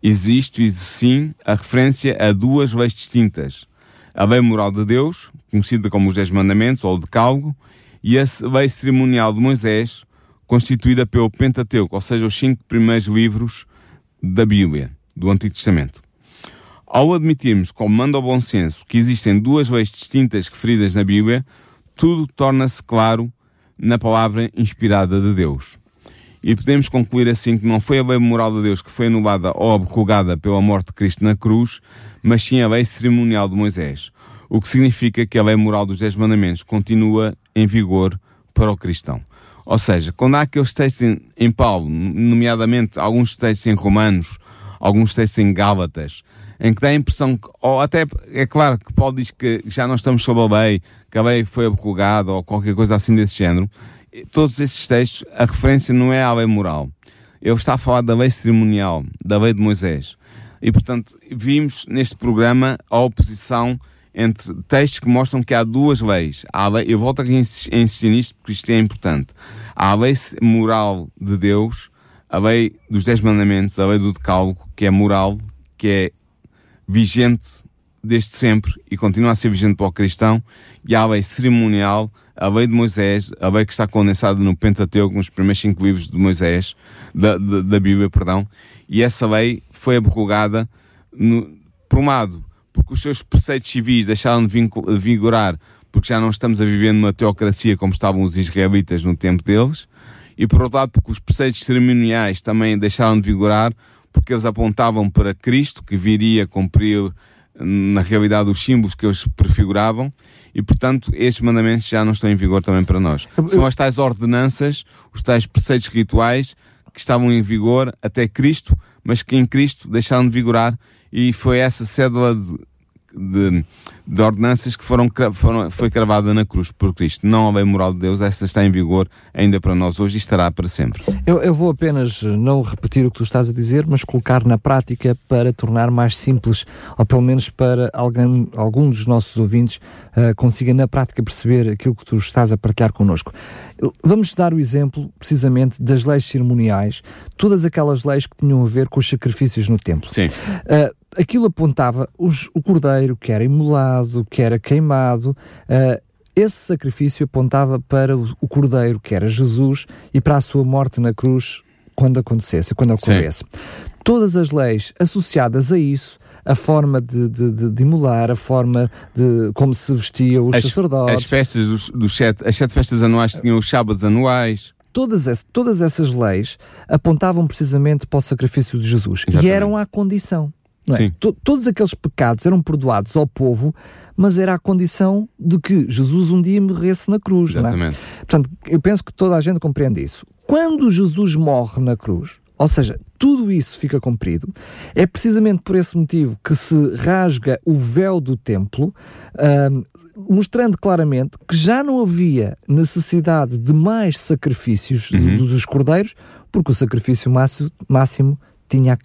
Existe, sim, a referência a duas leis distintas. A lei moral de Deus, conhecida como os Dez Mandamentos ou o Decálogo, e a lei cerimonial de Moisés, constituída pelo Pentateuco, ou seja, os cinco primeiros livros da Bíblia, do Antigo Testamento. Ao admitirmos, como manda o bom senso, que existem duas leis distintas referidas na Bíblia, tudo torna-se claro na palavra inspirada de Deus. E podemos concluir assim que não foi a lei moral de Deus que foi anulada ou abrogada pela morte de Cristo na cruz, mas sim a lei cerimonial de Moisés, o que significa que a lei moral dos Dez Mandamentos continua em vigor para o cristão. Ou seja, quando há aqueles textos em, em Paulo, nomeadamente alguns textos em Romanos, alguns textos em Gálatas, em que dá a impressão que, ou até, é claro que Paulo diz que já não estamos sob a lei, que a lei foi abrogada ou qualquer coisa assim desse género, todos esses textos, a referência não é à lei moral. Ele está a falar da lei cerimonial, da lei de Moisés. E, portanto, vimos neste programa a oposição entre textos que mostram que há duas leis. Há lei, eu volto a insistir nisto porque isto é importante. Há a lei moral de Deus, a lei dos Dez Mandamentos, a lei do Decálogo, que é moral, que é vigente desde sempre e continua a ser vigente para o cristão, e há a lei cerimonial, a lei de Moisés, a lei que está condensada no Pentateuco, nos primeiros cinco livros de Moisés, da, da, da Bíblia, perdão, e essa lei foi abrogada, por um lado, porque os seus preceitos civis deixaram de vigorar, porque já não estamos a viver numa teocracia como estavam os israelitas no tempo deles, e por outro lado, porque os preceitos cerimoniais também deixaram de vigorar, porque eles apontavam para Cristo, que viria cumprir na realidade os símbolos que eles prefiguravam e portanto estes mandamentos já não estão em vigor também para nós. São as tais ordenanças, os tais preceitos rituais que estavam em vigor até Cristo, mas que em Cristo deixaram de vigorar e foi essa cédula de, de, de ordenanças que foram, foram, foi cravada na cruz por Cristo. Não a lei moral de Deus, essa está em vigor ainda para nós hoje e estará para sempre. Eu, eu vou apenas não repetir o que tu estás a dizer, mas colocar na prática para tornar mais simples, ou pelo menos para alguém, algum dos nossos ouvintes uh, consiga na prática perceber aquilo que tu estás a partilhar connosco. Vamos dar o exemplo, precisamente, das leis cerimoniais, todas aquelas leis que tinham a ver com os sacrifícios no templo. Sim. Uh, aquilo apontava os, o cordeiro que era imolado, que era queimado, uh, esse sacrifício apontava para o, o, cordeiro que era Jesus e para a sua morte na cruz quando acontecesse, quando ocorresse. Sim. Todas as leis associadas a isso a forma de, de, de, de imular, a forma de como se vestia os as, sacerdotes. As festas dos, dos sete, as sete festas anuais tinham os sábados anuais. Todas, esse, todas essas leis apontavam precisamente para o sacrifício de Jesus Exatamente. e eram à condição. É? Todos aqueles pecados eram perdoados ao povo, mas era a condição de que Jesus um dia morresse na cruz. É? Exatamente. É? Portanto, eu penso que toda a gente compreende isso. Quando Jesus morre na cruz, ou seja, tudo isso fica cumprido. É precisamente por esse motivo que se rasga o véu do templo, uh, mostrando claramente que já não havia necessidade de mais sacrifícios uhum. dos cordeiros, porque o sacrifício máximo, máximo tinha,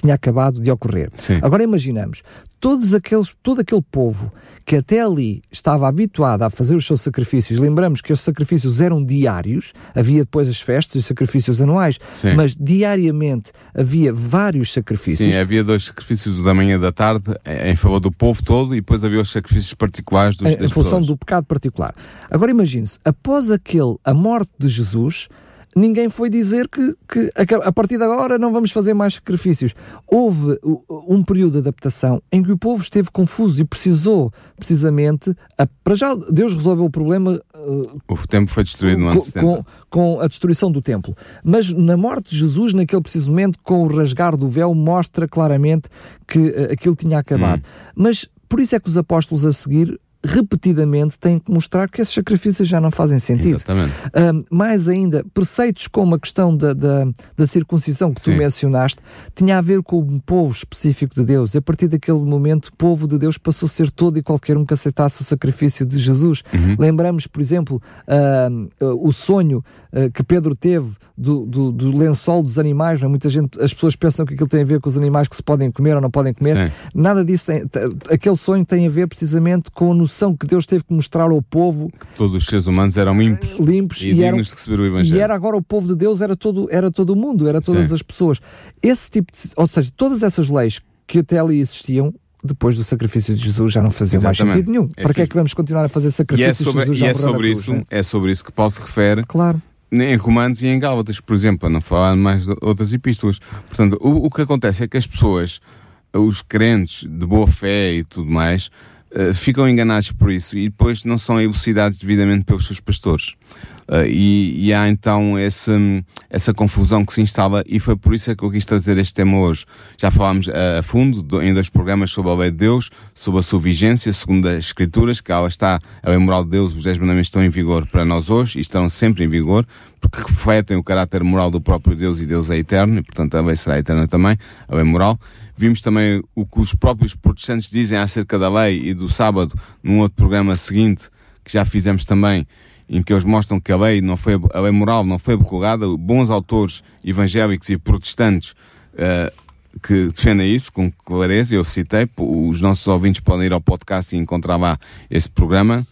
tinha acabado de ocorrer. Sim. Agora imaginamos, todos aqueles, todo aquele povo que até ali estava habituado a fazer os seus sacrifícios, lembramos que os sacrifícios eram diários, havia depois as festas e os sacrifícios anuais, Sim. mas diariamente havia vários sacrifícios. Sim, havia dois sacrifícios da manhã e da tarde em favor do povo todo e depois havia os sacrifícios particulares dos, em, das em função pessoas. do pecado particular. Agora imagine-se, após aquele, a morte de Jesus, ninguém foi dizer que, que a partir de agora não vamos fazer mais sacrifícios. Houve um período de adaptação em que o povo esteve confuso e precisou, precisamente, a, para já Deus resolveu o problema. Uh, o templo foi destruído no com, ano 70. Com, com a destruição do templo. Mas na morte de Jesus, naquele preciso momento, com o rasgar do véu, mostra claramente que uh, aquilo tinha acabado. Hum. Mas por isso é que os apóstolos a seguir repetidamente têm que mostrar que esses sacrifícios já não fazem sentido. Exatamente. Um, mais ainda, preceitos como a questão da, da, da circuncisão que Sim. tu mencionaste, tinha a ver com o povo específico de Deus. A partir daquele momento, o povo de Deus passou a ser todo e qualquer um que aceitasse o sacrifício de Jesus. Uhum. Lembramos, por exemplo, uh, uh, o sonho uh, que Pedro teve do, do, do, lençol dos animais. Não é? Muita gente, as pessoas pensam que aquilo tem a ver com os animais que se podem comer ou não podem comer. Sim. Nada disso tem, aquele sonho tem a ver precisamente com a noção que Deus teve que mostrar ao povo que todos os seres humanos eram limpos, limpos e, e dignos eram, de receber o Evangelho. E era agora o povo de Deus, era todo, era todo o mundo, era todas Sim. as pessoas. Esse tipo de, ou seja, todas essas leis que até ali existiam, depois do sacrifício de Jesus já não faziam mais Exatamente. sentido nenhum. É Para que é que vamos continuar a fazer é sacrifícios sobre, Jesus e é sobre cruz, isso, não é? sobre isso que Paulo se refere Claro. em Romanos e em Gálatas, por exemplo, para não falar mais de outras epístolas. Portanto, o, o que acontece é que as pessoas, os crentes de boa fé e tudo mais, uh, ficam enganados por isso e depois não são elucidados devidamente pelos seus pastores. Uh, e, e, há então essa, essa confusão que se instala e foi por isso é que eu quis trazer este tema hoje. Já falámos a, a fundo do, em dois programas sobre a lei de Deus, sobre a sua vigência, segundo as Escrituras, que ela está, a lei moral de Deus, os dez mandamentos estão em vigor para nós hoje e estão sempre em vigor, porque refletem o caráter moral do próprio Deus e Deus é eterno e portanto a lei será eterna também, a lei moral. Vimos também o que os próprios protestantes dizem acerca da lei e do sábado num outro programa seguinte, que já fizemos também, em que eles mostram que a lei não foi a lei moral não foi abrogada, bons autores evangélicos e protestantes uh, que defendem isso com clareza, eu citei, os nossos ouvintes podem ir ao podcast e encontrar lá esse programa.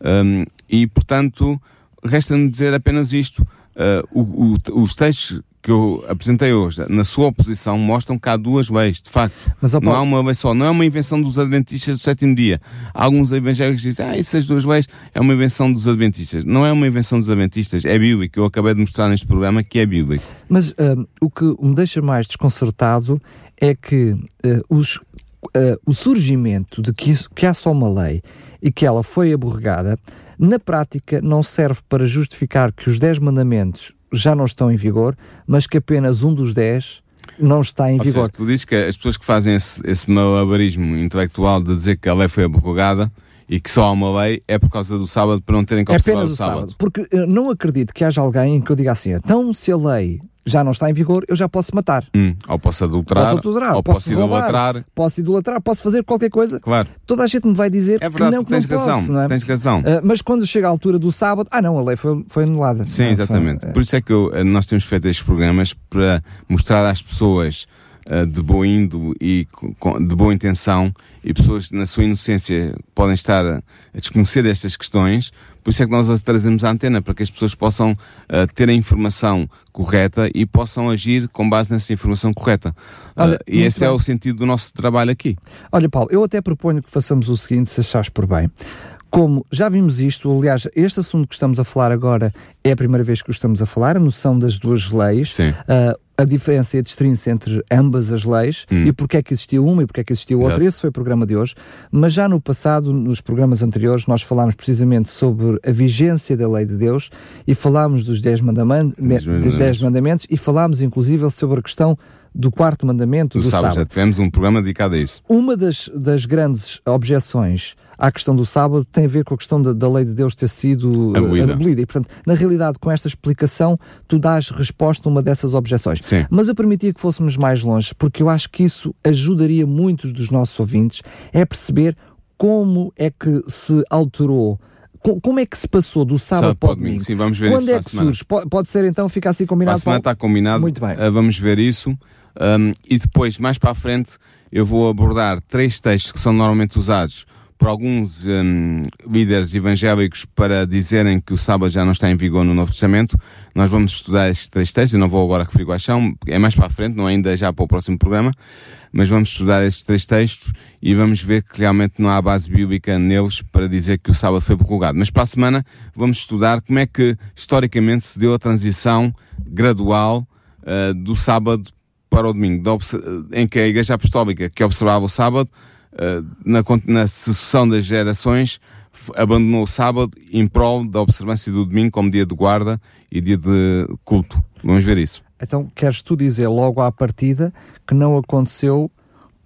Um, e portanto, resta-me dizer apenas isto: o, o, os textos que eu apresentei hoje, na sua oposição, mostram que há duas leis, de facto. Mas, não há uma lei só, não é uma invenção dos adventistas do sétimo dia. Alguns evangélicos dizem, ah, essas duas leis é uma invenção dos adventistas. Não é uma invenção dos adventistas, é bíblico. Eu acabei de mostrar neste programa que é bíblico. Mas hum, o que me deixa mais desconcertado é que eh, os, eh, o surgimento de que, isso- que há só uma lei e que ela foi aborregada, na prática não serve para justificar que os 10 mandamentos já não estão em vigor, mas que apenas um dos 10 não está em Ou vigor. seja, tu dizes que as pessoas que fazem esse, esse malabarismo intelectual de dizer que a lei foi abrogada e que só há uma lei é por causa do sábado para não terem que É observar apenas o sábado. sábado. Porque eu não acredito que haja alguém que eu diga assim, então se a lei já não está em vigor, eu já posso matar. Hum, ou posso adulterar, Posso adulterar, ou posso posso roubar. idolatrar. Posso idolatrar, posso fazer qualquer coisa. Claro, Toda a gente me vai dizer é verdade, que não, tu tens que não razão. posso, não é? Tens razão. Ah, mas quando chega a altura do sábado, ah não, a lei foi, foi anulada. Sim, Não, exatamente. foi- Por isso é que eu- nós temos feito estes programas para mostrar às pessoas ah, de boa índole e co- com- de boa intenção e pessoas na sua inocência podem estar a a desconhecer estas questões. Por isso é que nós as trazemos à antena para que as pessoas possam ah, ter a informação correta e possam agir com base nessa informação correta. Ah, Olha, e muito esse é bem. o sentido do nosso trabalho aqui. Olha, Paulo, eu até proponho que façamos o seguinte, se achares por bem. Como já vimos isto, aliás, este assunto que estamos a falar agora é a primeira vez que o estamos a falar, a noção das duas leis, Sim. ah, a diferença e a distinção entre ambas as leis Hum. e porque é que existiu uma e porque é que existiu outra. Exato. Esse foi o programa de hoje. Mas já no passado, nos programas anteriores, nós falámos precisamente sobre a vigência da lei de Deus e falámos dos dez, mandaman- Dos dez mandamentos. mandamentos e falámos inclusive sobre a questão do quarto mandamento Tu do sabes, já sábado. tivemos um programa dedicado a isso. Uma das, das grandes objeções à questão do sábado tem a ver com a questão da, da lei de Deus ter sido uh, Abolida. abolida. E, portanto, na realidade, com esta explicação, tu dás resposta a uma dessas objeções. Sim. Mas eu permitia que fôssemos mais longe, porque eu acho que isso ajudaria muitos dos nossos ouvintes a perceber como é que se alterou como é que se passou do sábado, sábado para o domingo? Sim, vamos ver Quando isso é que surge? Pode, ser então, fica assim combinado? Para a semana está combinado. Muito bem. Uh, vamos ver isso. Um, e depois, mais para a frente, eu vou abordar três textos que são normalmente usados por alguns um, líderes evangélicos para dizerem que o sábado já não está em vigor no Novo Testamento. Nós vamos estudar estes três textos, eu não vou agora referir quais são, é mais para a frente, não ainda já para o próximo programa, mas vamos estudar estes três textos e vamos ver que realmente não há base bíblica neles para dizer que o sábado foi prorrogado. Mas para a semana vamos estudar como é que historicamente se deu a transição gradual uh, do sábado para o domingo, em que a Igreja Apostólica, que observava o sábado, na, na sucessão das gerações, abandonou o sábado em prol da observância do domingo como dia de guarda e dia de culto. Vamos ver isso. Então, queres tu dizer logo à partida que não aconteceu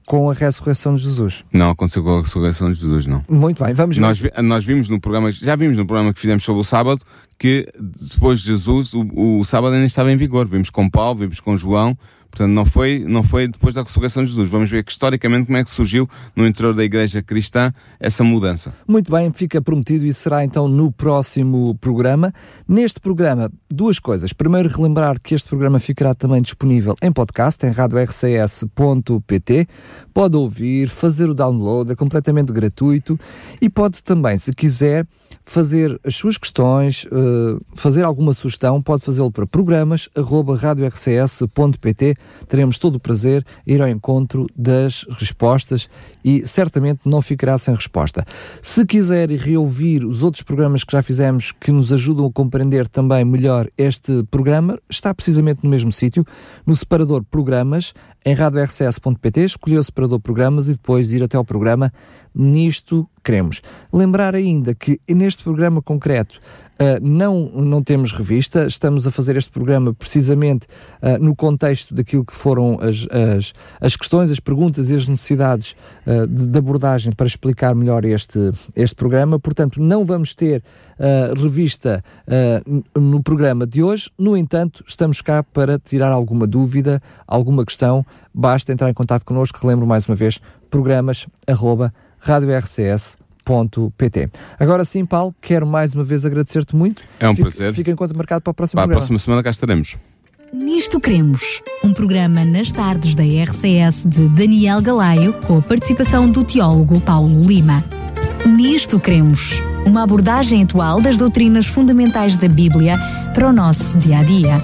com a ressurreição de Jesus? Não aconteceu com a ressurreição de Jesus, não. Muito bem, vamos ver. Nós, nós vimos no programa, já vimos no programa que fizemos sobre o sábado, que depois de Jesus o, o sábado ainda estava em vigor. Vimos com Paulo, vimos com João, Portanto, não foi, não foi depois da ressurreição de Jesus. Vamos ver que historicamente como é que surgiu no interior da igreja cristã essa mudança. Muito bem, fica prometido e será então no próximo programa. Neste programa, duas coisas. Primeiro, relembrar que este programa ficará também disponível em podcast, em radiorcs.pt. Pode ouvir, fazer o download, é completamente gratuito e pode também, se quiser, fazer as suas questões, uh, fazer alguma sugestão, pode fazê-lo para programas radiorcs.pt. Teremos todo o prazer ir ao encontro das respostas e certamente não ficará sem resposta. Se quiser reouvir os outros programas que já fizemos que nos ajudam a compreender também melhor este programa, está precisamente no mesmo sítio, no separador Programas, em radiorcs.pt, escolher o separador Programas e depois ir até ao programa Nisto Queremos. Lembrar ainda que neste programa concreto Uh, não, não temos revista, estamos a fazer este programa precisamente uh, no contexto daquilo que foram as, as, as questões, as perguntas e as necessidades uh, de, de, abordagem para explicar melhor este, este programa. Portanto, não vamos ter revista no programa de hoje, no entanto, estamos cá para tirar alguma dúvida, alguma questão. Basta entrar em contato connosco, relembro mais uma vez, programas arroba rádio RCS pt. Agora sim, Paulo, quero mais uma vez agradecer-te muito. É um fica, prazer. Fica enquanto marcado para o próximo para. A próxima semana cá estaremos. Nisto Cremos, um programa nas tardes da RCS de Daniel Galaio, com a participação do teólogo Paulo Lima. Nisto Cremos, uma abordagem atual das doutrinas fundamentais da Bíblia para o nosso dia a dia.